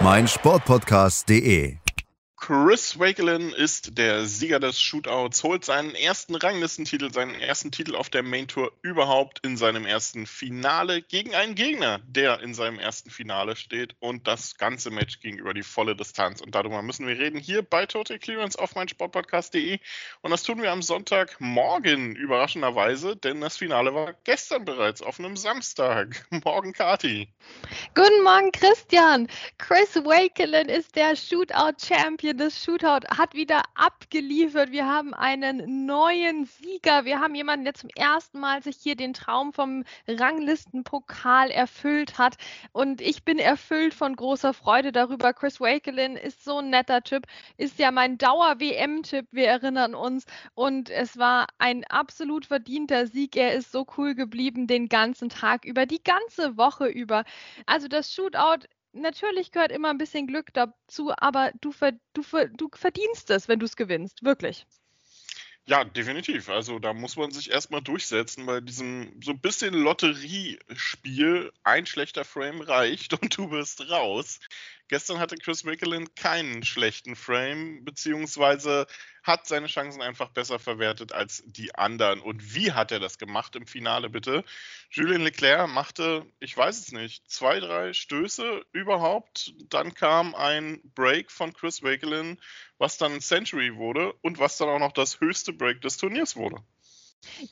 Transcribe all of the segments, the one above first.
meinsportpodcast.de. Chris Wakelin ist der Sieger des Shootouts, holt seinen ersten Ranglistentitel, seinen ersten Titel auf der Main Tour überhaupt in seinem ersten Finale gegen einen Gegner, der in seinem ersten Finale steht und das ganze Match ging über die volle Distanz. Und darüber müssen wir reden hier bei Total Clearance auf meinsportpodcast.de. Und das tun wir am Sonntagmorgen, überraschenderweise, denn das Finale war gestern bereits auf einem Samstag. Morgen, Kati. Guten Morgen, Christian. Chris Wakelin ist der Shootout-Champion das Shootout hat wieder abgeliefert. Wir haben einen neuen Sieger. Wir haben jemanden, der zum ersten Mal sich hier den Traum vom Ranglistenpokal erfüllt hat. Und ich bin erfüllt von großer Freude darüber. Chris Wakelin ist so ein netter Typ, ist ja mein Dauer-WM-Tipp. Wir erinnern uns. Und es war ein absolut verdienter Sieg. Er ist so cool geblieben den ganzen Tag über, die ganze Woche über. Also das Shootout natürlich gehört immer ein bisschen Glück dazu, aber du, du, du verdienst es, wenn du es gewinnst, wirklich. Ja, definitiv. Also da muss man sich erstmal durchsetzen bei diesem so ein bisschen Lotteriespiel. Ein schlechter Frame reicht und du bist raus. Gestern hatte Chris Mickelin keinen schlechten Frame, beziehungsweise hat seine Chancen einfach besser verwertet als die anderen. Und wie hat er das gemacht im Finale, bitte? Julien Leclerc machte, ich weiß es nicht, zwei, drei Stöße überhaupt. Dann kam ein Break von Chris Wakelin, was dann ein Century wurde und was dann auch noch das höchste Break des Turniers wurde.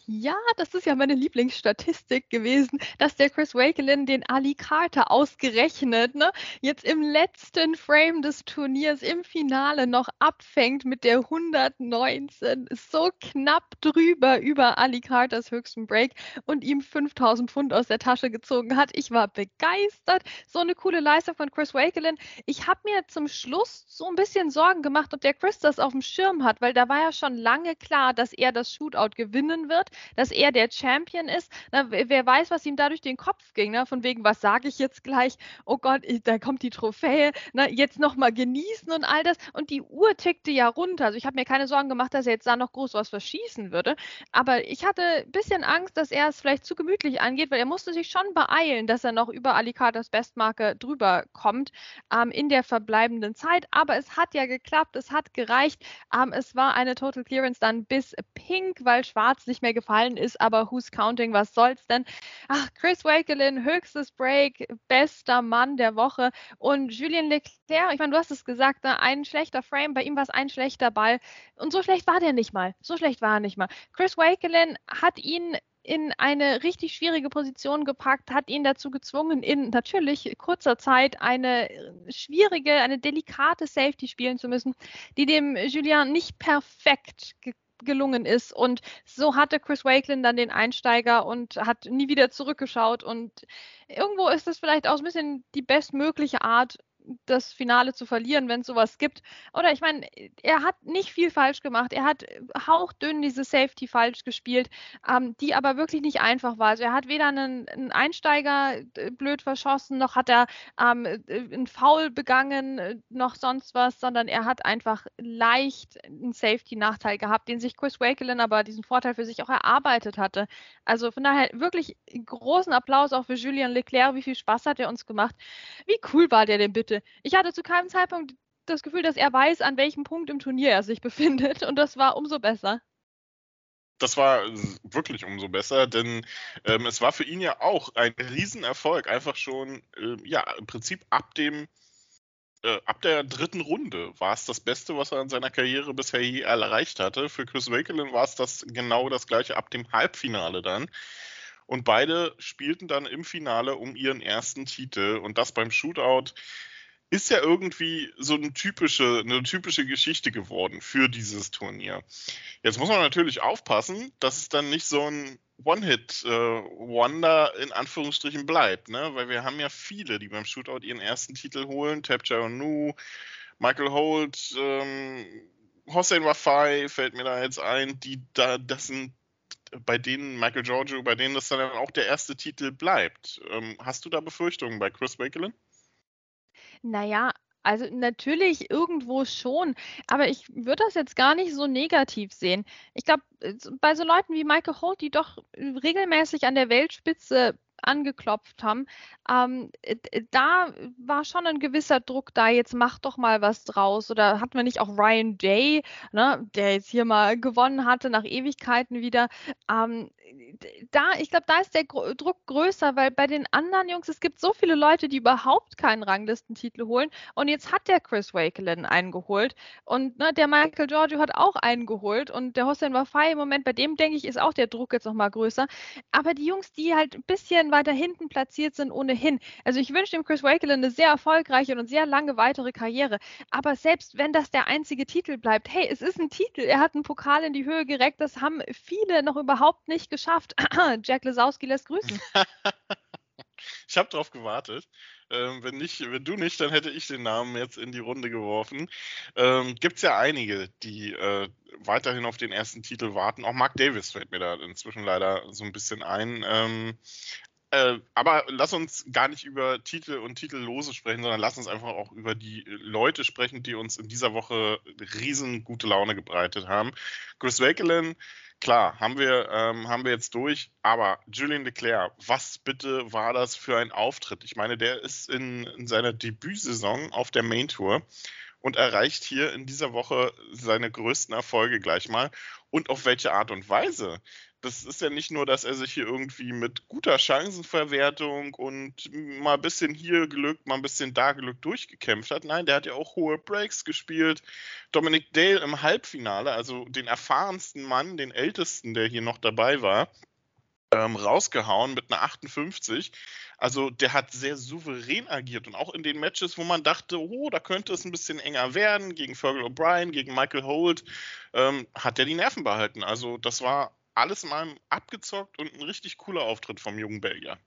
Ja, das ist ja meine Lieblingsstatistik gewesen, dass der Chris Wakelin den Ali Carter ausgerechnet ne, jetzt im letzten Frame des Turniers im Finale noch abfängt mit der 119. So knapp drüber über Ali Carters höchsten Break und ihm 5000 Pfund aus der Tasche gezogen hat. Ich war begeistert. So eine coole Leistung von Chris Wakelin. Ich habe mir zum Schluss so ein bisschen Sorgen gemacht, ob der Chris das auf dem Schirm hat, weil da war ja schon lange klar, dass er das Shootout gewinnen gewinnen wird, dass er der Champion ist. Na, wer weiß, was ihm da durch den Kopf ging, ne? von wegen, was sage ich jetzt gleich? Oh Gott, da kommt die Trophäe, na, jetzt nochmal genießen und all das. Und die Uhr tickte ja runter. Also ich habe mir keine Sorgen gemacht, dass er jetzt da noch groß was verschießen würde. Aber ich hatte ein bisschen Angst, dass er es vielleicht zu gemütlich angeht, weil er musste sich schon beeilen, dass er noch über Alicatas Bestmarke drüber kommt ähm, in der verbleibenden Zeit. Aber es hat ja geklappt, es hat gereicht. Ähm, es war eine Total Clearance dann bis Pink, weil Schwarz nicht mehr gefallen ist, aber who's counting, was soll's denn? Ach, Chris Wakelin, höchstes Break, bester Mann der Woche und Julien Leclerc, ich meine, du hast es gesagt, ne? ein schlechter Frame, bei ihm war es ein schlechter Ball und so schlecht war der nicht mal, so schlecht war er nicht mal. Chris Wakelin hat ihn in eine richtig schwierige Position gepackt, hat ihn dazu gezwungen, in natürlich kurzer Zeit eine schwierige, eine delikate Safety spielen zu müssen, die dem Julien nicht perfekt gelungen ist. Und so hatte Chris Wakelin dann den Einsteiger und hat nie wieder zurückgeschaut. Und irgendwo ist das vielleicht auch ein bisschen die bestmögliche Art, das Finale zu verlieren, wenn es sowas gibt. Oder ich meine, er hat nicht viel falsch gemacht. Er hat hauchdünn diese Safety falsch gespielt, ähm, die aber wirklich nicht einfach war. Also er hat weder einen, einen Einsteiger äh, blöd verschossen, noch hat er ähm, äh, einen Foul begangen, äh, noch sonst was, sondern er hat einfach leicht einen Safety-Nachteil gehabt, den sich Chris Wakelin aber diesen Vorteil für sich auch erarbeitet hatte. Also von daher wirklich großen Applaus auch für Julien Leclerc. Wie viel Spaß hat er uns gemacht? Wie cool war der denn bitte? Minute. Ich hatte zu keinem Zeitpunkt das Gefühl, dass er weiß, an welchem Punkt im Turnier er sich befindet. Und das war umso besser. Das war wirklich umso besser, denn ähm, es war für ihn ja auch ein Riesenerfolg. Einfach schon, äh, ja, im Prinzip ab dem äh, ab der dritten Runde war es das Beste, was er in seiner Karriere bisher je erreicht hatte. Für Chris Wakelin war es das genau das gleiche ab dem Halbfinale dann. Und beide spielten dann im Finale um ihren ersten Titel und das beim Shootout ist ja irgendwie so eine typische, eine typische Geschichte geworden für dieses Turnier. Jetzt muss man natürlich aufpassen, dass es dann nicht so ein One-Hit-Wonder äh, in Anführungsstrichen bleibt, ne? Weil wir haben ja viele, die beim Shootout ihren ersten Titel holen. Tapja Nu, Michael Holt, ähm, Hossein Wafai fällt mir da jetzt ein, die da, das sind bei denen Michael Giorgio, bei denen das dann auch der erste Titel bleibt. Ähm, hast du da Befürchtungen bei Chris Wakelin? Naja, also natürlich irgendwo schon, aber ich würde das jetzt gar nicht so negativ sehen. Ich glaube, äh, bei so Leuten wie Michael Holt, die doch regelmäßig an der Weltspitze angeklopft haben, ähm, da war schon ein gewisser Druck da, jetzt mach doch mal was draus. Oder hatten wir nicht auch Ryan Day, ne, der jetzt hier mal gewonnen hatte nach Ewigkeiten wieder. Ähm, da, ich glaube, da ist der Druck größer, weil bei den anderen Jungs, es gibt so viele Leute, die überhaupt keinen Ranglistentitel holen. Und jetzt hat der Chris Wakelin einen geholt. Und ne, der Michael Giorgio hat auch einen geholt. Und der Hossein Wafai im Moment, bei dem denke ich, ist auch der Druck jetzt nochmal größer. Aber die Jungs, die halt ein bisschen weiter hinten platziert sind ohnehin. Also ich wünsche dem Chris Wakelin eine sehr erfolgreiche und sehr lange weitere Karriere. Aber selbst wenn das der einzige Titel bleibt, hey, es ist ein Titel. Er hat einen Pokal in die Höhe gereckt. Das haben viele noch überhaupt nicht geschafft. Jack Lesowski lässt grüßen. ich habe darauf gewartet. Ähm, wenn, nicht, wenn du nicht, dann hätte ich den Namen jetzt in die Runde geworfen. Ähm, Gibt es ja einige, die äh, weiterhin auf den ersten Titel warten. Auch Mark Davis fällt mir da inzwischen leider so ein bisschen ein. Ähm, äh, aber lass uns gar nicht über Titel und Titellose sprechen, sondern lass uns einfach auch über die Leute sprechen, die uns in dieser Woche riesen gute Laune gebreitet haben. Chris Wakelin, klar, haben wir, ähm, haben wir jetzt durch, aber Julian Leclerc, was bitte war das für ein Auftritt? Ich meine, der ist in, in seiner Debütsaison auf der Main Tour und erreicht hier in dieser Woche seine größten Erfolge gleich mal. Und auf welche Art und Weise? Das ist ja nicht nur, dass er sich hier irgendwie mit guter Chancenverwertung und mal ein bisschen hier Glück, mal ein bisschen da Glück durchgekämpft hat. Nein, der hat ja auch hohe Breaks gespielt. Dominic Dale im Halbfinale, also den erfahrensten Mann, den ältesten, der hier noch dabei war, ähm, rausgehauen mit einer 58. Also der hat sehr souverän agiert und auch in den Matches, wo man dachte, oh, da könnte es ein bisschen enger werden, gegen Fergal O'Brien, gegen Michael Holt, ähm, hat er die Nerven behalten. Also das war alles in allem abgezockt und ein richtig cooler Auftritt vom jungen Belgier.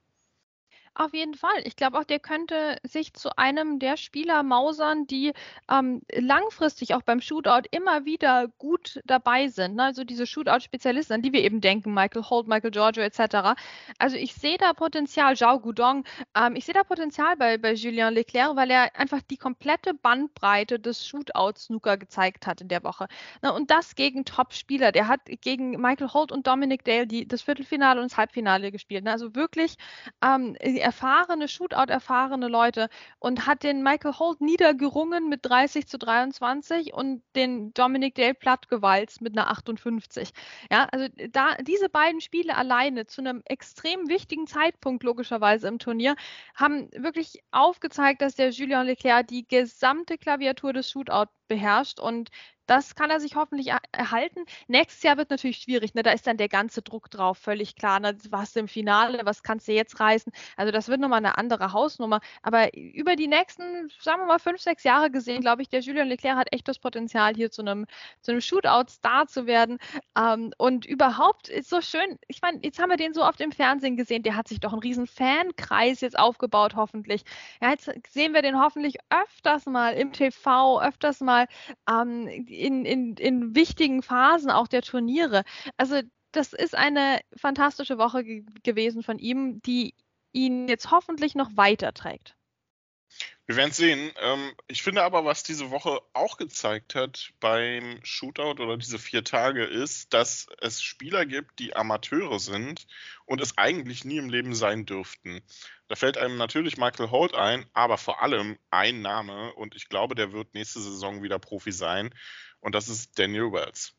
Auf jeden Fall. Ich glaube auch, der könnte sich zu einem der Spieler mausern, die ähm, langfristig auch beim Shootout immer wieder gut dabei sind. Ne? Also diese Shootout-Spezialisten, an die wir eben denken, Michael Holt, Michael Giorgio etc. Also ich sehe da Potenzial, Zhao Gudong, ähm, ich sehe da Potenzial bei, bei Julien Leclerc, weil er einfach die komplette Bandbreite des Shootout-Snooker gezeigt hat in der Woche. Ne? Und das gegen Top-Spieler. Der hat gegen Michael Holt und Dominic Dale die, das Viertelfinale und das Halbfinale gespielt. Ne? Also wirklich ähm, erfahrene, Shootout-erfahrene Leute und hat den Michael Holt niedergerungen mit 30 zu 23 und den Dominic Dale plattgewalzt mit einer 58. Ja, also da diese beiden Spiele alleine zu einem extrem wichtigen Zeitpunkt logischerweise im Turnier haben wirklich aufgezeigt, dass der Julien Leclerc die gesamte Klaviatur des Shootout beherrscht und das kann er sich hoffentlich erhalten. Nächstes Jahr wird natürlich schwierig. Ne? Da ist dann der ganze Druck drauf, völlig klar. Ne? Was im Finale, was kannst du jetzt reißen? Also das wird nochmal eine andere Hausnummer. Aber über die nächsten, sagen wir mal, fünf, sechs Jahre gesehen, glaube ich, der Julian Leclerc hat echt das Potenzial, hier zu einem, zu einem Shootout-Star zu werden. Ähm, und überhaupt ist so schön. Ich meine, jetzt haben wir den so oft im Fernsehen gesehen. Der hat sich doch einen riesen Fankreis jetzt aufgebaut, hoffentlich. Ja, jetzt sehen wir den hoffentlich öfters mal im TV, öfters mal ähm, in, in, in wichtigen Phasen auch der Turniere. Also das ist eine fantastische Woche ge gewesen von ihm, die ihn jetzt hoffentlich noch weiterträgt. Wir werden sehen. Ähm, ich finde aber, was diese Woche auch gezeigt hat beim Shootout oder diese vier Tage, ist, dass es Spieler gibt, die Amateure sind und es eigentlich nie im Leben sein dürften. Da fällt einem natürlich Michael Holt ein, aber vor allem ein Name und ich glaube, der wird nächste Saison wieder Profi sein und das ist Daniel Wells.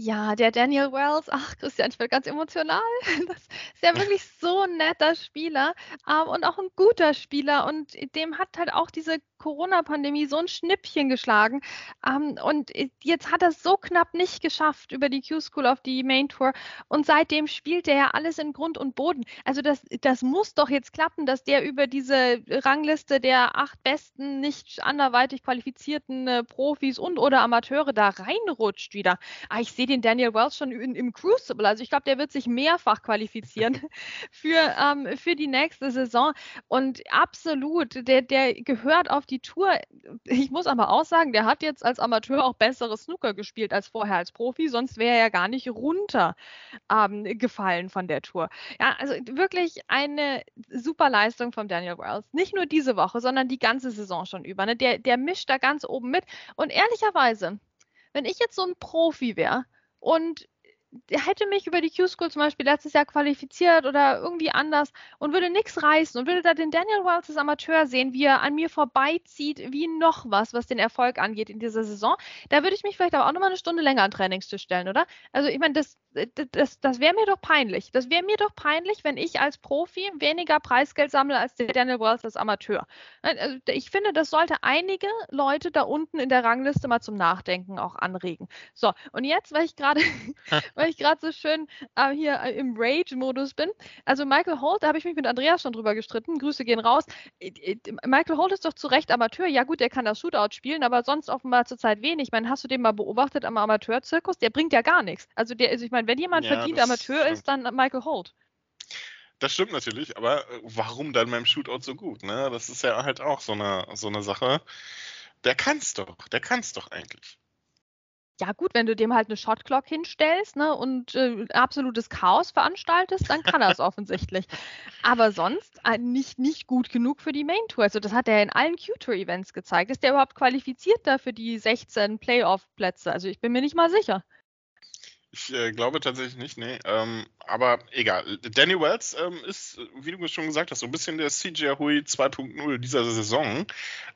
Ja, der Daniel Wells, ach Christian, ich werde ganz emotional. Das ist ja wirklich so ein netter Spieler ähm, und auch ein guter Spieler und dem hat halt auch diese Corona-Pandemie so ein Schnippchen geschlagen. Ähm, und jetzt hat er es so knapp nicht geschafft über die Q-School auf die Main Tour. Und seitdem spielt er ja alles in Grund und Boden. Also das, das muss doch jetzt klappen, dass der über diese Rangliste der acht besten, nicht anderweitig qualifizierten äh, Profis und oder Amateure da reinrutscht wieder. Ah, ich sehe den Daniel Wells schon in, im Crucible. Also ich glaube, der wird sich mehrfach qualifizieren für, ähm, für die nächste Saison. Und absolut, der, der gehört auf die Tour, ich muss aber auch sagen, der hat jetzt als Amateur auch bessere Snooker gespielt als vorher als Profi, sonst wäre er ja gar nicht runtergefallen ähm, von der Tour. Ja, also wirklich eine super Leistung von Daniel Wells. Nicht nur diese Woche, sondern die ganze Saison schon über. Ne? Der, der mischt da ganz oben mit. Und ehrlicherweise, wenn ich jetzt so ein Profi wäre und hätte mich über die Q-School zum Beispiel letztes Jahr qualifiziert oder irgendwie anders und würde nichts reißen und würde da den Daniel Wells als Amateur sehen, wie er an mir vorbeizieht, wie noch was, was den Erfolg angeht in dieser Saison, da würde ich mich vielleicht aber auch nochmal eine Stunde länger an Trainingstisch stellen, oder? Also ich meine, das, das, das wäre mir doch peinlich. Das wäre mir doch peinlich, wenn ich als Profi weniger Preisgeld sammle als der Daniel Wells als Amateur. Also ich finde, das sollte einige Leute da unten in der Rangliste mal zum Nachdenken auch anregen. So, und jetzt, weil ich gerade weil ich gerade so schön äh, hier äh, im Rage-Modus bin. Also Michael Holt, da habe ich mich mit Andreas schon drüber gestritten. Grüße gehen raus. Äh, äh, Michael Holt ist doch zu Recht Amateur. Ja gut, der kann das Shootout spielen, aber sonst offenbar zurzeit wenig. Ich meine, hast du den mal beobachtet am Amateurzirkus? Der bringt ja gar nichts. Also der, also ich meine, wenn jemand ja, verdient Amateur stimmt. ist, dann Michael Holt. Das stimmt natürlich, aber warum dann beim Shootout so gut? Ne? Das ist ja halt auch so eine, so eine Sache. Der kann's doch, der kann's doch eigentlich ja gut, wenn du dem halt eine Shotclock hinstellst ne, und äh, absolutes Chaos veranstaltest, dann kann er es offensichtlich. Aber sonst äh, nicht, nicht gut genug für die Main Tour. Also das hat er in allen Q-Tour-Events gezeigt. Ist der überhaupt qualifiziert da für die 16 Playoff-Plätze? Also ich bin mir nicht mal sicher. Ich äh, glaube tatsächlich nicht, nee. Ähm, aber egal. Danny Wells ähm, ist, wie du schon gesagt hast, so ein bisschen der CJ Hui 2.0 dieser Saison.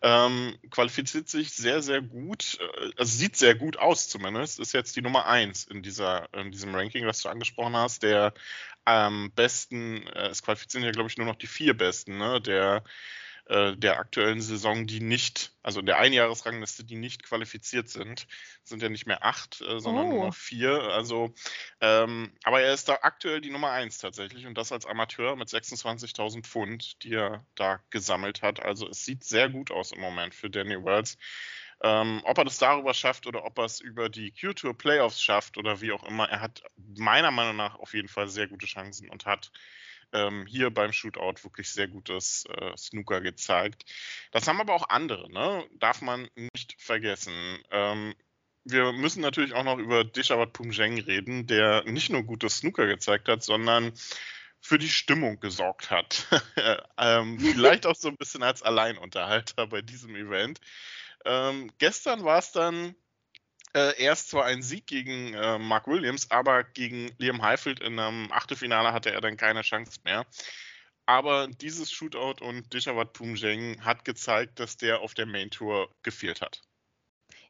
Ähm, qualifiziert sich sehr, sehr gut. Äh, also sieht sehr gut aus zumindest. Ist jetzt die Nummer 1 in, in diesem Ranking, was du angesprochen hast. Der am besten, äh, es qualifizieren ja, glaube ich, nur noch die vier Besten, ne? Der äh, der aktuellen Saison, die nicht, also in der Einjahresrangliste, die nicht qualifiziert sind. Sind ja nicht mehr acht, äh, sondern oh. nur noch vier. Also, ähm, aber er ist da aktuell die Nummer eins tatsächlich und das als Amateur mit 26.000 Pfund, die er da gesammelt hat. Also es sieht sehr gut aus im Moment für Danny Wells. Ähm, ob er das darüber schafft oder ob er es über die Q-Tour Playoffs schafft oder wie auch immer, er hat meiner Meinung nach auf jeden Fall sehr gute Chancen und hat ähm, hier beim Shootout wirklich sehr gutes äh, Snooker gezeigt. Das haben aber auch andere, ne? darf man nicht vergessen. Ähm, wir müssen natürlich auch noch über Dishawat Pumjeng reden, der nicht nur gutes Snooker gezeigt hat, sondern für die Stimmung gesorgt hat. ähm, vielleicht auch so ein bisschen als Alleinunterhalter bei diesem Event. Ähm, gestern war es dann äh, erst zwar ein Sieg gegen äh, Mark Williams, aber gegen Liam Heifeld in einem Achtelfinale hatte er dann keine Chance mehr. Aber dieses Shootout und Dishawat Pumjeng hat gezeigt, dass der auf der Main Tour gefehlt hat.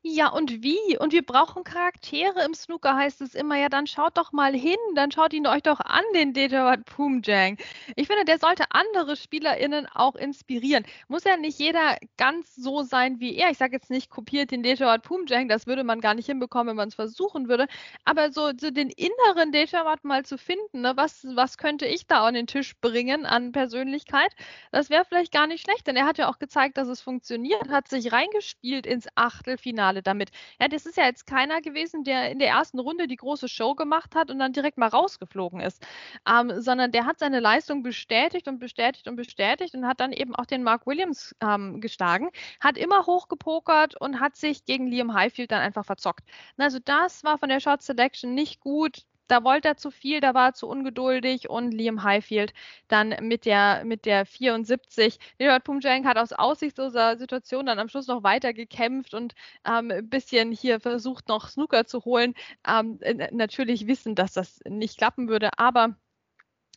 Ja, und wie? Und wir brauchen Charaktere im Snooker, heißt es immer. Ja, dann schaut doch mal hin, dann schaut ihn euch doch an, den Detroit Poomjang. Ich finde, der sollte andere SpielerInnen auch inspirieren. Muss ja nicht jeder ganz so sein wie er. Ich sage jetzt nicht, kopiert den Detroit Poomjang, das würde man gar nicht hinbekommen, wenn man es versuchen würde. Aber so, so den inneren Detroit mal zu finden, ne? was, was könnte ich da an den Tisch bringen an Persönlichkeit, das wäre vielleicht gar nicht schlecht, denn er hat ja auch gezeigt, dass es funktioniert, hat sich reingespielt ins Achtelfinale Finale damit. Ja, das ist ja jetzt keiner gewesen, der in der ersten Runde die große Show gemacht hat und dann direkt mal rausgeflogen ist, ähm, sondern der hat seine Leistung bestätigt und bestätigt und bestätigt und hat dann eben auch den Mark Williams ähm, geschlagen, hat immer hochgepokert und hat sich gegen Liam Highfield dann einfach verzockt. Also das war von der Shot Selection nicht gut da wollte er zu viel, da war er zu ungeduldig und Liam Highfield dann mit der, mit der 74. Leonard Pumjank hat aus aussichtsloser Situation dann am Schluss noch weiter gekämpft und ähm, ein bisschen hier versucht, noch Snooker zu holen. Ähm, natürlich wissen, dass das nicht klappen würde, aber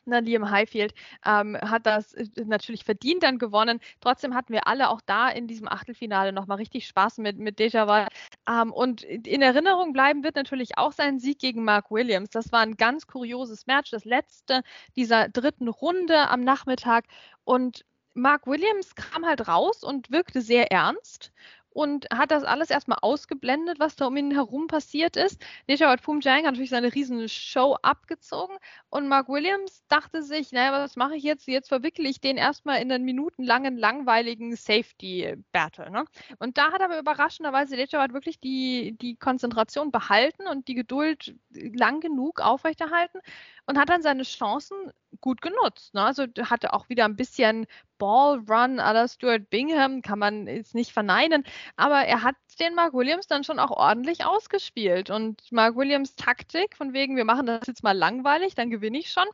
na, Liam Highfield ähm, hat das äh, natürlich verdient dann gewonnen. Trotzdem hatten wir alle auch da in diesem Achtelfinale nochmal richtig Spaß mit, mit Deja Ähm, und in Erinnerung bleiben wird natürlich auch sein Sieg gegen Mark Williams. Das war ein ganz kurioses Match, das letzte dieser dritten Runde am Nachmittag. Und Mark Williams kam halt raus und wirkte sehr ernst und hat das alles erstmal ausgeblendet, was da um ihn herum passiert ist. Nishawat Pumjang hat natürlich seine riesen Show abgezogen und Mark Williams dachte sich, naja, was mache ich jetzt? Jetzt verwickle ich den erstmal in einen minutenlangen, langweiligen Safety-Battle. Ne? Und da hat aber überraschenderweise Nishawat wirklich die, die Konzentration behalten und die Geduld lang genug aufrechterhalten und hat dann seine Chancen gut genutzt. Ne? Also hatte auch wieder ein bisschen Ballrun à la Stuart Bingham, kann man jetzt nicht verneinen, aber er hat den Mark Williams dann schon auch ordentlich ausgespielt. Und Mark Williams Taktik, von wegen, wir machen das jetzt mal langweilig, dann gewinne ich schon,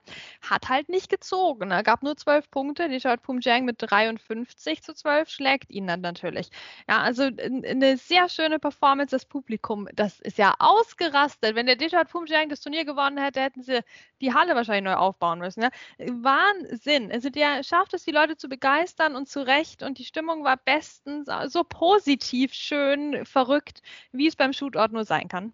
hat halt nicht gezogen. Er gab nur zwölf Punkte. Richard Pumjang mit 53 zu 12 schlägt ihn dann natürlich. Ja, also eine sehr schöne Performance. Das Publikum, das ist ja ausgerastet. Wenn der Richard Pumjang das Turnier gewonnen hätte, hätten sie die Halle wahrscheinlich neu aufbauen müssen. Ja? Wahnsinn. Also der schafft es, die Leute zu begeistern und zu Recht. Und die Stimmung war bestens, so positiv, schön, verrückt, wie es beim Shootout nur sein kann.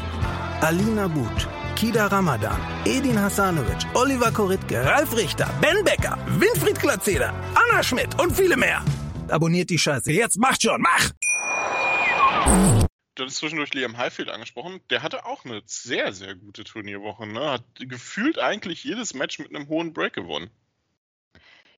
Alina But, Kida Ramadan, Edin Hasanovic, Oliver Koritke, Ralf Richter, Ben Becker, Winfried Glatzeder, Anna Schmidt und viele mehr. Abonniert die Scheiße. Jetzt macht schon, mach! Du hast zwischendurch Liam Highfield angesprochen. Der hatte auch eine sehr, sehr gute Turnierwoche. Ne? Hat gefühlt eigentlich jedes Match mit einem hohen Break gewonnen.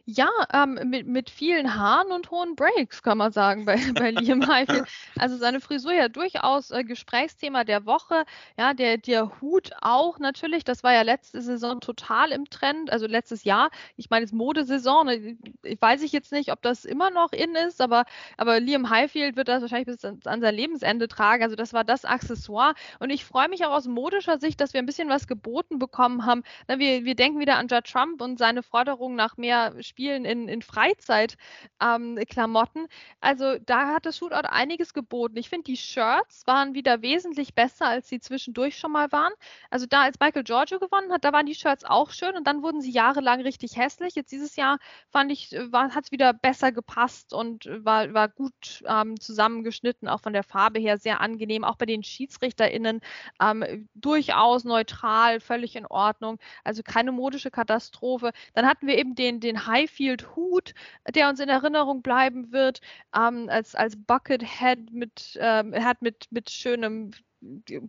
Ja, ähm, mit, mit vielen Haaren und hohen Breaks, kann man sagen, bei, bei Liam Highfield. Also seine Frisur ja durchaus äh, Gesprächsthema der Woche. Ja, der, der Hut auch natürlich. Das war ja letzte Saison total im Trend, also letztes Jahr. Ich meine, es ist Modesaison. Ne, ich weiß ich jetzt nicht, ob das immer noch in ist, aber, aber Liam Highfield wird das wahrscheinlich bis an, an sein Lebensende tragen. Also das war das Accessoire. Und ich freue mich auch aus modischer Sicht, dass wir ein bisschen was geboten bekommen haben. Na, wir, wir denken wieder an Judd Trump und seine Forderung nach mehr Spielen in, in Freizeitklamotten. Ähm, also da hat das Shootout einiges geboten. Ich finde, die Shirts waren wieder wesentlich besser, als sie zwischendurch schon mal waren. Also da, als Michael Giorgio gewonnen hat, da waren die Shirts auch schön und dann wurden sie jahrelang richtig hässlich. Jetzt dieses Jahr fand ich, hat es wieder besser gepasst und war, war gut ähm, zusammengeschnitten, auch von der Farbe her sehr angenehm. Auch bei den SchiedsrichterInnen ähm, durchaus neutral, völlig in Ordnung. Also keine modische Katastrophe. Dann hatten wir eben den, den High Highfield Hut, der uns in Erinnerung bleiben wird, ähm, als, als Buckethead mit, ähm, hat mit, mit schönem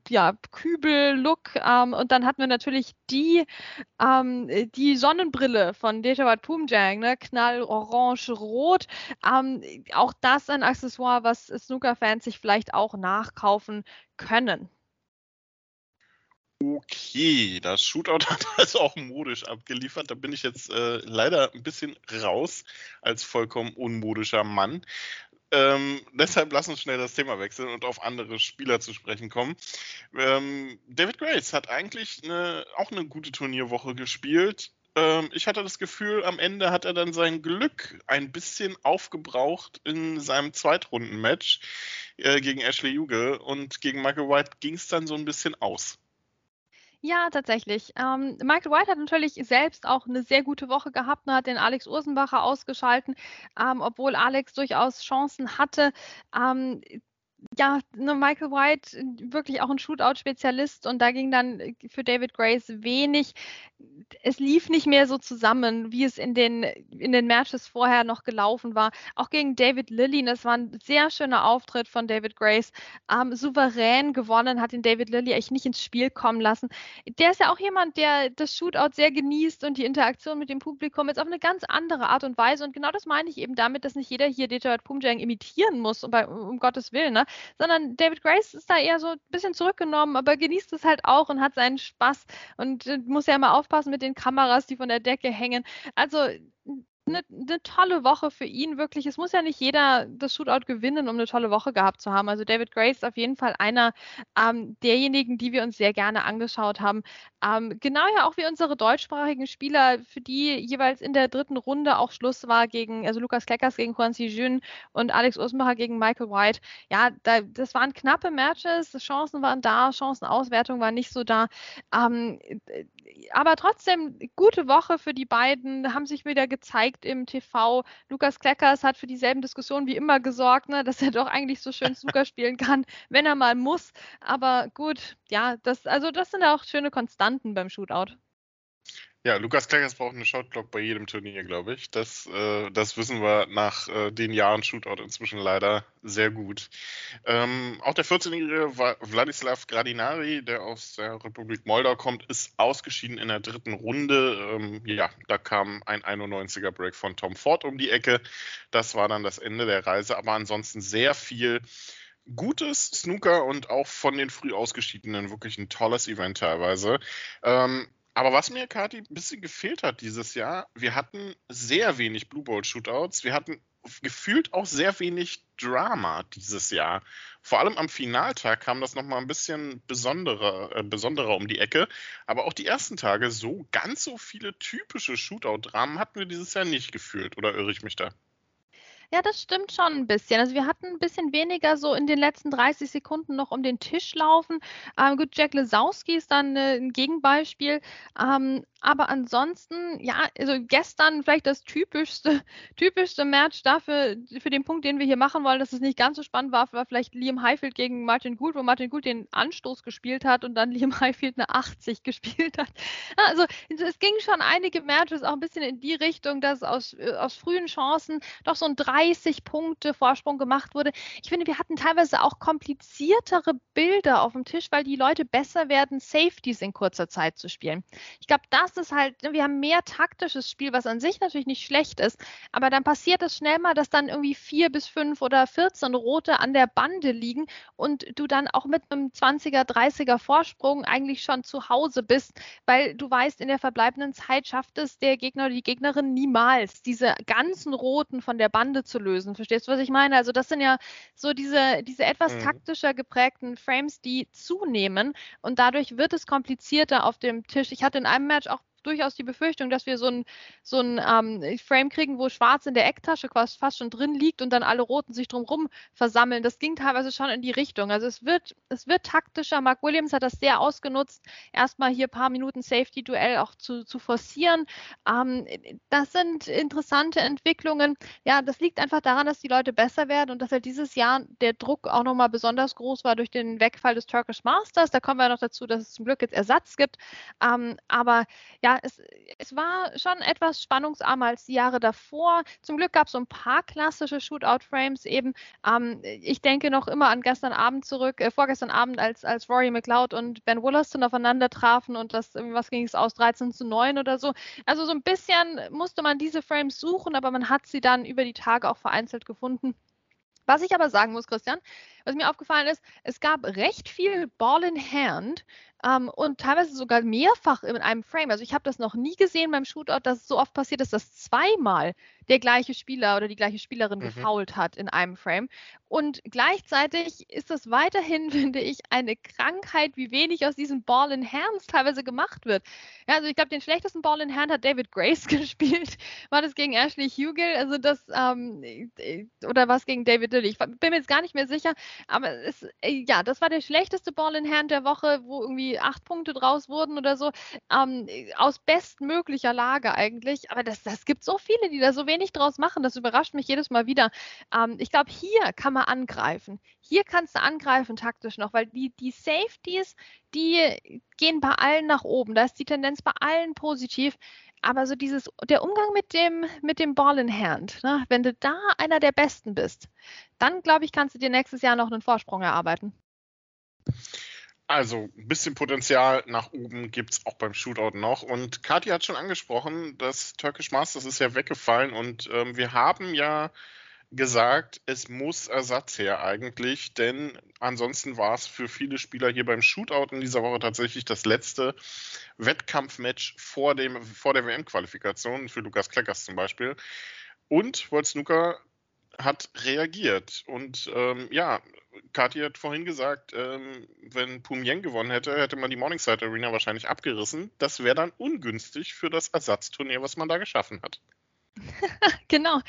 ja, Kübel-Look. Ähm, und dann hatten wir natürlich die, ähm, die Sonnenbrille von Dejawat Pumjang, ne? Knall orange-rot. Ähm, auch das ein Accessoire, was Snooker-Fans sich vielleicht auch nachkaufen können. Okay, das Shootout hat also auch modisch abgeliefert. Da bin ich jetzt äh, leider ein bisschen raus als vollkommen unmodischer Mann. Ähm, deshalb lass uns schnell das Thema wechseln und auf andere Spieler zu sprechen kommen. Ähm, David Grace hat eigentlich eine, auch eine gute Turnierwoche gespielt. Ähm, ich hatte das Gefühl, am Ende hat er dann sein Glück ein bisschen aufgebraucht in seinem Zweitrunden-Match äh, gegen Ashley Juge und gegen Michael White ging es dann so ein bisschen aus. Ja, tatsächlich. Ähm, Michael White hat natürlich selbst auch eine sehr gute Woche gehabt und hat den Alex Ursenbacher ausgeschalten, ähm, obwohl Alex durchaus Chancen hatte. Ähm, ja, ne, Michael White wirklich auch ein Shootout-Spezialist und da ging dann für David Grace wenig. Es lief nicht mehr so zusammen, wie es in den, in den Matches vorher noch gelaufen war. Auch gegen David Lilly, das war ein sehr schöner Auftritt von David Grace. Ähm, souverän gewonnen, hat den David Lilly echt nicht ins Spiel kommen lassen. Der ist ja auch jemand, der das Shootout sehr genießt und die Interaktion mit dem Publikum jetzt auf eine ganz andere Art und Weise. Und genau das meine ich eben damit, dass nicht jeder hier Detroit Pumjang imitieren muss, um, um Gottes Willen, ne? Sondern David Grace ist da eher so ein bisschen zurückgenommen, aber genießt es halt auch und hat seinen Spaß und äh, muss ja immer aufpassen mit den Kameras, die von der Decke hängen. Also eine, eine, tolle Woche für ihn, wirklich. Es muss ja nicht jeder das Shootout gewinnen, um eine tolle Woche gehabt zu haben. Also David Grace ist auf jeden Fall einer ähm, derjenigen, die wir uns sehr gerne angeschaut haben. Ähm, genau ja auch wie unsere deutschsprachigen Spieler, für die jeweils in der dritten Runde auch Schluss war gegen, also Lukas Kleckers gegen Juan Jun und Alex Usmacher gegen Michael White. Ja, da, das waren knappe Matches, Chancen waren da, Chancenauswertung war nicht so da. Ähm, aber trotzdem, gute Woche für die beiden, haben sich wieder gezeigt im TV. Lukas Kleckers hat für dieselben Diskussionen wie immer gesorgt, ne, dass er doch eigentlich so schön Snooker spielen kann, wenn er mal muss. Aber gut, ja, das, also das sind auch schöne Konstanten beim Shootout. Ja, Lukas Kleckers braucht eine Shotclock bei jedem Turnier, glaube ich. Das, äh, das wissen wir nach äh, den Jahren Shootout inzwischen leider sehr gut. Ähm, auch der 14-jährige Wladislav Gradinari, der aus der Republik Moldau kommt, ist ausgeschieden in der dritten Runde. Ähm, ja, da kam ein 91er Break von Tom Ford um die Ecke. Das war dann das Ende der Reise, aber ansonsten sehr viel gutes Snooker und auch von den früh ausgeschiedenen wirklich ein tolles Event teilweise. Ähm, aber was mir, Kati, ein bisschen gefehlt hat dieses Jahr, wir hatten sehr wenig Blue Bowl Shootouts. Wir hatten gefühlt auch sehr wenig Drama dieses Jahr. Vor allem am Finaltag kam das nochmal ein bisschen besonderer, äh, besonderer um die Ecke. Aber auch die ersten Tage, so ganz so viele typische Shootout-Dramen hatten wir dieses Jahr nicht gefühlt. Oder irre ich mich da? Ja, das stimmt schon ein bisschen. Also wir hatten ein bisschen weniger so in den letzten 30 Sekunden noch um den Tisch laufen. Ähm, gut, Jack Lesowski ist dann äh, ein Gegenbeispiel. Ähm, aber ansonsten, ja, also gestern vielleicht das typischste, typischste Match dafür, für den Punkt, den wir hier machen wollen, dass es nicht ganz so spannend war, war vielleicht Liam Highfield gegen Martin Gould, wo Martin Gould den Anstoß gespielt hat und dann Liam Highfield eine 80 gespielt hat. Also es ging schon einige Matches auch ein bisschen in die Richtung, dass aus, äh, aus frühen Chancen doch so ein 30 Punkte Vorsprung gemacht wurde. Ich finde, wir hatten teilweise auch kompliziertere Bilder auf dem Tisch, weil die Leute besser werden, Safeties in kurzer Zeit zu spielen. Ich glaube, das ist halt, ne, wir haben mehr taktisches Spiel, was an sich natürlich nicht schlecht ist, aber dann passiert es schnell mal, dass dann irgendwie vier bis fünf oder 14 Rote an der Bande liegen und du dann auch mit einem 20er, 30er Vorsprung eigentlich schon zu Hause bist, weil du weißt, in der verbleibenden Zeit schafft es der Gegner oder die Gegnerin niemals, diese ganzen Roten von der Bande zu lösen. Verstehst du, was ich meine? Also das sind ja so diese, diese etwas mhm. taktischer geprägten Frames, die zunehmen und dadurch wird es komplizierter auf dem Tisch. Ich hatte in einem Match auch durchaus die Befürchtung, dass wir so ein, so ein ähm, Frame kriegen, wo schwarz in der Ecktasche quasi fast schon drin liegt und dann alle Roten sich drumherum versammeln. Das ging teilweise schon in die Richtung. Also es wird, es wird taktischer. Mark Williams hat das sehr ausgenutzt, erstmal hier ein paar Minuten Safety-Duell auch zu, zu forcieren. Ähm, das sind interessante Entwicklungen. Ja, das liegt einfach daran, dass die Leute besser werden und dass halt dieses Jahr der Druck auch nochmal besonders groß war durch den Wegfall des Turkish Masters. Da kommen wir noch dazu, dass es zum Glück jetzt Ersatz gibt. Ähm, aber ja, es, es war schon etwas spannungsarmer als die Jahre davor. Zum Glück gab es so ein paar klassische Shootout-Frames eben. Ähm, ich denke noch immer an gestern Abend zurück, äh, vorgestern Abend, als, als Rory McLeod und Ben Wollaston aufeinander trafen und das, was ging es aus, 13 zu 9 oder so. Also so ein bisschen musste man diese Frames suchen, aber man hat sie dann über die Tage auch vereinzelt gefunden. Was ich aber sagen muss, Christian, was mir aufgefallen ist, es gab recht viel Ball in Hand ähm, und teilweise sogar mehrfach in einem Frame. Also ich habe das noch nie gesehen beim Shootout, dass es so oft passiert ist, dass zweimal der gleiche Spieler oder die gleiche Spielerin mhm. gefault hat in einem Frame. Und gleichzeitig ist das weiterhin, finde ich, eine Krankheit, wie wenig aus diesen Ball in Hands teilweise gemacht wird. Ja, also ich glaube, den schlechtesten Ball in Hand hat David Grace gespielt. War das gegen Ashley Hugel? Also das, ähm, oder was gegen David Lilly? Ich bin mir jetzt gar nicht mehr sicher. Aber es, äh, ja, das war der schlechteste Ball in Hand der Woche, wo irgendwie acht Punkte draus wurden oder so. Ähm, aus bestmöglicher Lage eigentlich. Aber das, das gibt so viele, die da so wenig draus machen. Das überrascht mich jedes Mal wieder. Ähm, ich glaube, hier kann man angreifen. Hier kannst du angreifen taktisch noch, weil die, die Safeties, die gehen bei allen nach oben. Da ist die Tendenz bei allen positiv. Aber so dieses, der Umgang mit dem, mit dem Ball in Hand, ne? wenn du da einer der Besten bist, dann glaube ich, kannst du dir nächstes Jahr noch einen Vorsprung erarbeiten. Also ein bisschen Potenzial nach oben gibt es auch beim Shootout noch. Und Kathi hat schon angesprochen, das Turkish Masters ist ja weggefallen und ähm, wir haben ja gesagt, es muss Ersatz her eigentlich, denn ansonsten war es für viele Spieler hier beim Shootout in dieser Woche tatsächlich das letzte Wettkampfmatch vor, dem, vor der WM-Qualifikation, für Lukas Kleckers zum Beispiel. Und World Snooker hat reagiert. Und ähm, ja, Kathi hat vorhin gesagt, ähm, wenn Pumien gewonnen hätte, hätte man die Morningside Arena wahrscheinlich abgerissen. Das wäre dann ungünstig für das Ersatzturnier, was man da geschaffen hat. genau,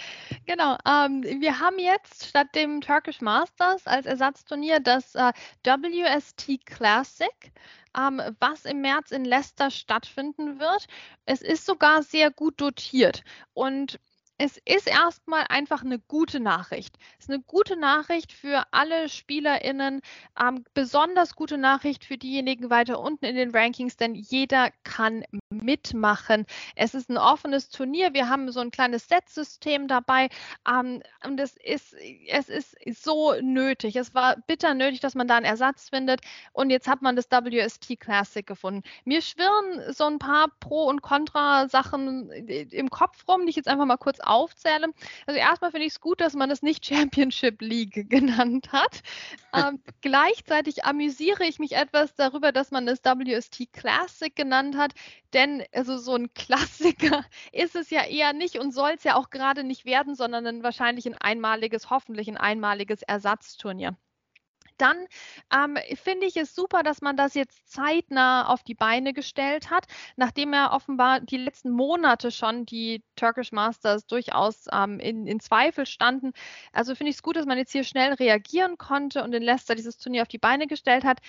genau. Ähm, wir haben jetzt statt dem Turkish Masters als Ersatzturnier das äh, WST Classic, ähm, was im März in Leicester stattfinden wird. Es ist sogar sehr gut dotiert und es ist erstmal einfach eine gute Nachricht. Es ist eine gute Nachricht für alle SpielerInnen, ähm, besonders gute Nachricht für diejenigen weiter unten in den Rankings, denn jeder kann mitmachen. Es ist ein offenes Turnier. Wir haben so ein kleines Set-System dabei. Ähm, und es ist, es ist so nötig. Es war bitter nötig, dass man da einen Ersatz findet. Und jetzt hat man das WST Classic gefunden. Mir schwirren so ein paar Pro- und Contra-Sachen im Kopf rum, die ich jetzt einfach mal kurz aufzähle. Also erstmal finde ich es gut, dass man es nicht Championship League genannt hat. Ähm, gleichzeitig amüsiere ich mich etwas darüber, dass man es WST Classic genannt hat, denn also so ein Klassiker ist es ja eher nicht und soll es ja auch gerade nicht werden, sondern ein wahrscheinlich ein einmaliges, hoffentlich ein einmaliges Ersatzturnier dann ähm, finde ich es super, dass man das jetzt zeitnah auf die Beine gestellt hat, nachdem er offenbar die letzten Monate schon die Turkish Masters durchaus ähm, in, in, Zweifel standen. Also finde ich es gut, dass man jetzt hier schnell reagieren konnte und in Leicester dieses Turnier auf die Beine gestellt hat.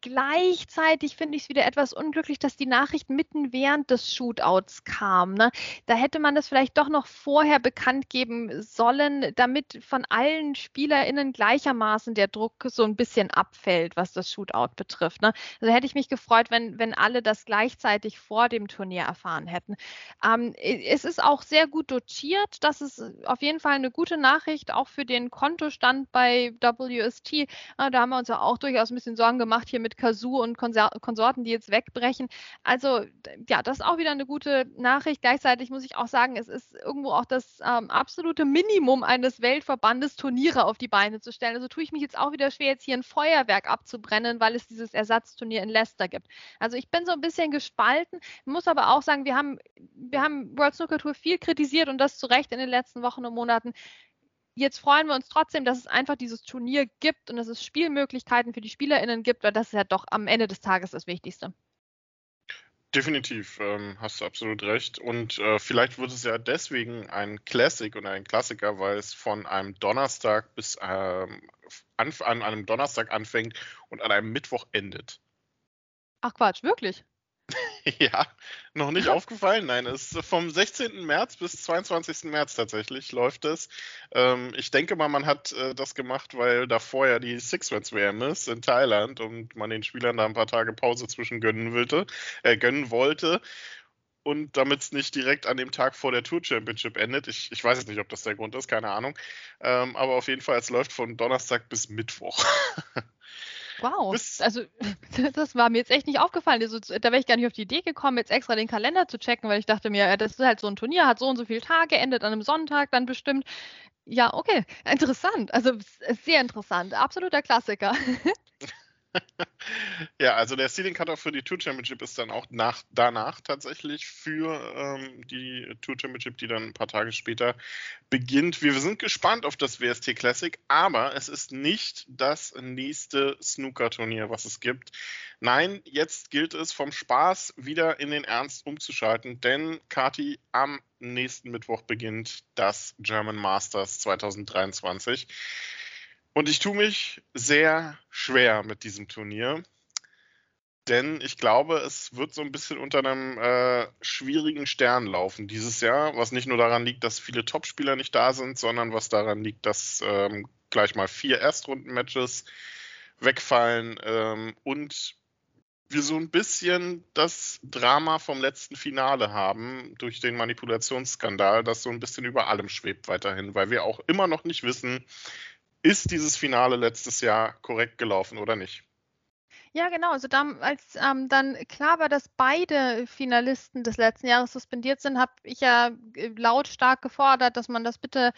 Gleichzeitig finde ich es wieder etwas unglücklich, dass die Nachricht mitten während des Shootouts kam. Ne? Da hätte man das vielleicht doch noch vorher bekannt geben sollen, damit von allen SpielerInnen gleichermaßen der Druck so ein bisschen abfällt, was das Shootout betrifft. Ne? Also hätte ich mich gefreut, wenn, wenn alle das gleichzeitig vor dem Turnier erfahren hätten. Ähm, es ist auch sehr gut dotiert. Das ist auf jeden Fall eine gute Nachricht, auch für den Kontostand bei WST. Äh, da haben wir uns ja auch durchaus ein bisschen Sorgen gemacht hier mit Kazoo und Konsor Konsorten, die jetzt wegbrechen. Also ja, das ist auch wieder eine gute Nachricht. Gleichzeitig muss ich auch sagen, es ist irgendwo auch das ähm, absolute Minimum eines Weltverbandes, Turniere auf die Beine zu stellen. Also tue ich mich jetzt auch wieder schwer, jetzt hier ein Feuerwerk abzubrennen, weil es dieses Ersatzturnier in Leicester gibt. Also ich bin so ein bisschen gespalten, muss aber auch sagen, wir haben, wir haben World Snooker Tour viel kritisiert und das zu Recht in den letzten Wochen und Monaten. Jetzt freuen wir uns trotzdem, dass es einfach dieses Turnier gibt und dass es Spielmöglichkeiten für die SpielerInnen gibt, weil das ist ja doch am Ende des Tages das Wichtigste. Definitiv, ähm, hast du absolut recht. Und äh, vielleicht wird es ja deswegen ein Classic und ein Klassiker, weil es von einem Donnerstag bis ähm, an, an einem Donnerstag anfängt und an einem Mittwoch endet. Ach Quatsch, wirklich? ja, noch nicht aufgefallen. Nein, es ist vom 16. März bis 22. März tatsächlich läuft es. Ähm, ich denke mal, man hat äh, das gemacht, weil davor ja die Six-Reds WM ist in Thailand und man den Spielern da ein paar Tage Pause zwischen gönnen wollte. Äh, gönnen wollte. Und damit es nicht direkt an dem Tag vor der Tour Championship endet. Ich, ich weiß jetzt nicht, ob das der Grund ist, keine Ahnung. Ähm, aber auf jeden Fall, es läuft von Donnerstag bis Mittwoch. Wow, Bis also das war mir jetzt echt nicht aufgefallen. Also, da wäre ich gar nicht auf die Idee gekommen, jetzt extra den Kalender zu checken, weil ich dachte mir, das ist halt so ein Turnier, hat so und so viele Tage, endet an einem Sonntag dann bestimmt. Ja, okay, interessant. Also sehr interessant. Absoluter Klassiker. ja, also der Seeding Cutoff für die Tour Championship ist dann auch nach, danach tatsächlich für ähm, die Tour Championship, die dann ein paar Tage später beginnt. Wir sind gespannt auf das WST Classic, aber es ist nicht das nächste Snooker-Turnier, was es gibt. Nein, jetzt gilt es vom Spaß wieder in den Ernst umzuschalten, denn Kati, am nächsten Mittwoch beginnt das German Masters 2023. Und ich tue mich sehr schwer mit diesem Turnier, denn ich glaube, es wird so ein bisschen unter einem äh, schwierigen Stern laufen dieses Jahr, was nicht nur daran liegt, dass viele Topspieler nicht da sind, sondern was daran liegt, dass ähm, gleich mal vier Erstrunden-Matches wegfallen ähm, und wir so ein bisschen das Drama vom letzten Finale haben durch den Manipulationsskandal, das so ein bisschen über allem schwebt weiterhin, weil wir auch immer noch nicht wissen, ist dieses Finale letztes Jahr korrekt gelaufen oder nicht. Ja, genau. Also dann, als ähm, dann klar war, dass beide Finalisten des letzten Jahres suspendiert sind, habe ich ja äh, lautstark gefordert, dass man das bitte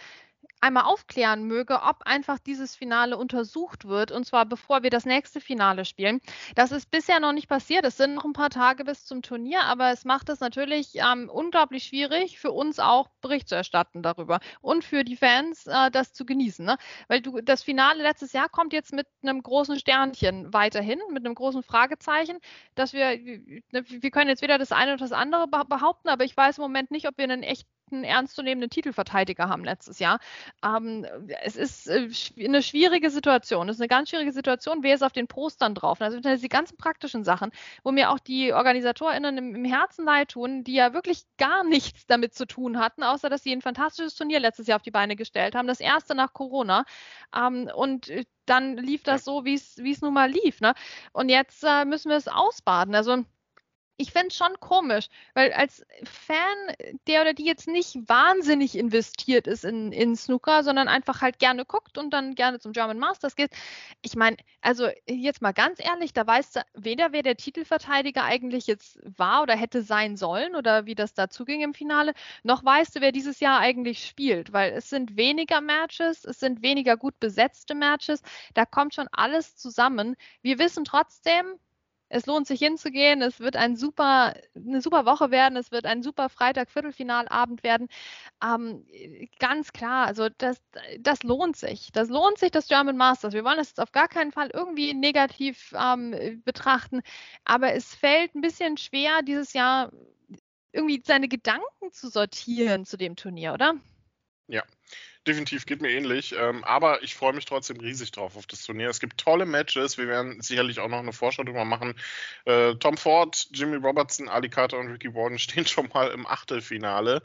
einmal aufklären möge, ob einfach dieses Finale untersucht wird, und zwar bevor wir das nächste Finale spielen. Das ist bisher noch nicht passiert. Es sind noch ein paar Tage bis zum Turnier, aber es macht es natürlich ähm, unglaublich schwierig, für uns auch Bericht zu erstatten darüber und für die Fans äh, das zu genießen. Ne? Weil du, das Finale letztes Jahr kommt jetzt mit einem großen Sternchen weiterhin, mit einem großen Fragezeichen, dass wir, ne, wir können jetzt weder das eine oder das andere behaupten, aber ich weiß im Moment nicht, ob wir einen echten echten, ernstzunehmenden Titelverteidiger haben letztes Jahr. Ähm, es ist äh, eine schwierige Situation. Es ist eine ganz schwierige Situation. Wer ist auf den Postern drauf? Also die ganzen praktischen Sachen, wo mir auch die OrganisatorInnen im, im Herzen leid tun, die ja wirklich gar nichts damit zu tun hatten, außer dass sie ein fantastisches Turnier letztes Jahr auf die Beine gestellt haben. Das erste nach Corona. Ähm, und äh, dann lief das so, wie es nun mal lief. Ne? Und jetzt äh, müssen wir es ausbaden. Also ich fände es schon komisch, weil als Fan, der oder die jetzt nicht wahnsinnig investiert ist in, in Snooker, sondern einfach halt gerne guckt und dann gerne zum German Masters geht. Ich meine, also jetzt mal ganz ehrlich, da weißt du weder, wer der Titelverteidiger eigentlich jetzt war oder hätte sein sollen oder wie das dazu ging im Finale, noch weißt du, wer dieses Jahr eigentlich spielt, weil es sind weniger Matches, es sind weniger gut besetzte Matches, da kommt schon alles zusammen. Wir wissen trotzdem, es lohnt sich hinzugehen. Es wird ein super, eine super Woche werden. Es wird ein super Freitag-Viertelfinalabend werden. Ähm, ganz klar, also das, das lohnt sich. Das lohnt sich, das German Masters. Wir wollen das jetzt auf gar keinen Fall irgendwie negativ ähm, betrachten. Aber es fällt ein bisschen schwer, dieses Jahr irgendwie seine Gedanken zu sortieren zu dem Turnier, oder? Ja, definitiv geht mir ähnlich. Ähm, aber ich freue mich trotzdem riesig drauf auf das Turnier. Es gibt tolle Matches. Wir werden sicherlich auch noch eine Vorschau drüber machen. Äh, Tom Ford, Jimmy Robertson, Ali Carter und Ricky Warden stehen schon mal im Achtelfinale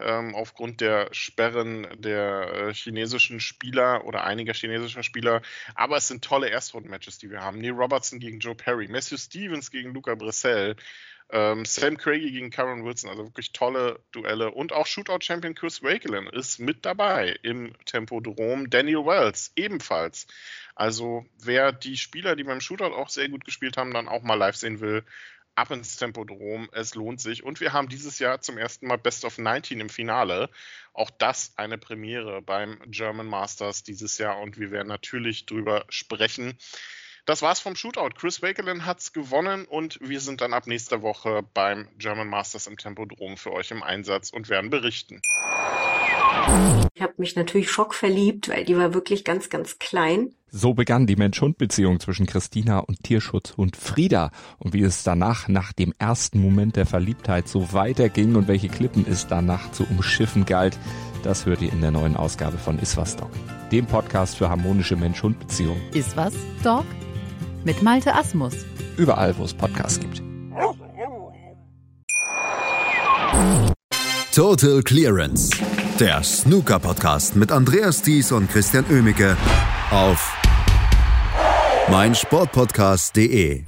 ähm, aufgrund der Sperren der äh, chinesischen Spieler oder einiger chinesischer Spieler. Aber es sind tolle Erstrunden-Matches, die wir haben. Neil Robertson gegen Joe Perry, Matthew Stevens gegen Luca Bressel. Ähm, Sam Craigie gegen Karen Wilson, also wirklich tolle Duelle. Und auch Shootout-Champion Chris Wakelin ist mit dabei im Tempodrom. Daniel Wells ebenfalls. Also wer die Spieler, die beim Shootout auch sehr gut gespielt haben, dann auch mal live sehen will, ab ins Tempodrom. Es lohnt sich. Und wir haben dieses Jahr zum ersten Mal Best of 19 im Finale. Auch das eine Premiere beim German Masters dieses Jahr. Und wir werden natürlich drüber sprechen. Das war's vom Shootout. Chris Wakelin hat's gewonnen und wir sind dann ab nächster Woche beim German Masters im Tempodrom für euch im Einsatz und werden berichten. Ich habe mich natürlich schockverliebt, weil die war wirklich ganz, ganz klein. So begann die Mensch-Hund-Beziehung zwischen Christina und Tierschutzhund Frieda. Und wie es danach, nach dem ersten Moment der Verliebtheit, so weiterging und welche Klippen es danach zu umschiffen galt, das hört ihr in der neuen Ausgabe von Iswas Dog, dem Podcast für harmonische Mensch-Hund-Beziehungen. Iswas Dog? Mit Malte Asmus. Überall, wo es Podcasts gibt. Total Clearance. Der Snooker-Podcast mit Andreas Thies und Christian Oemicke auf meinsportpodcast.de.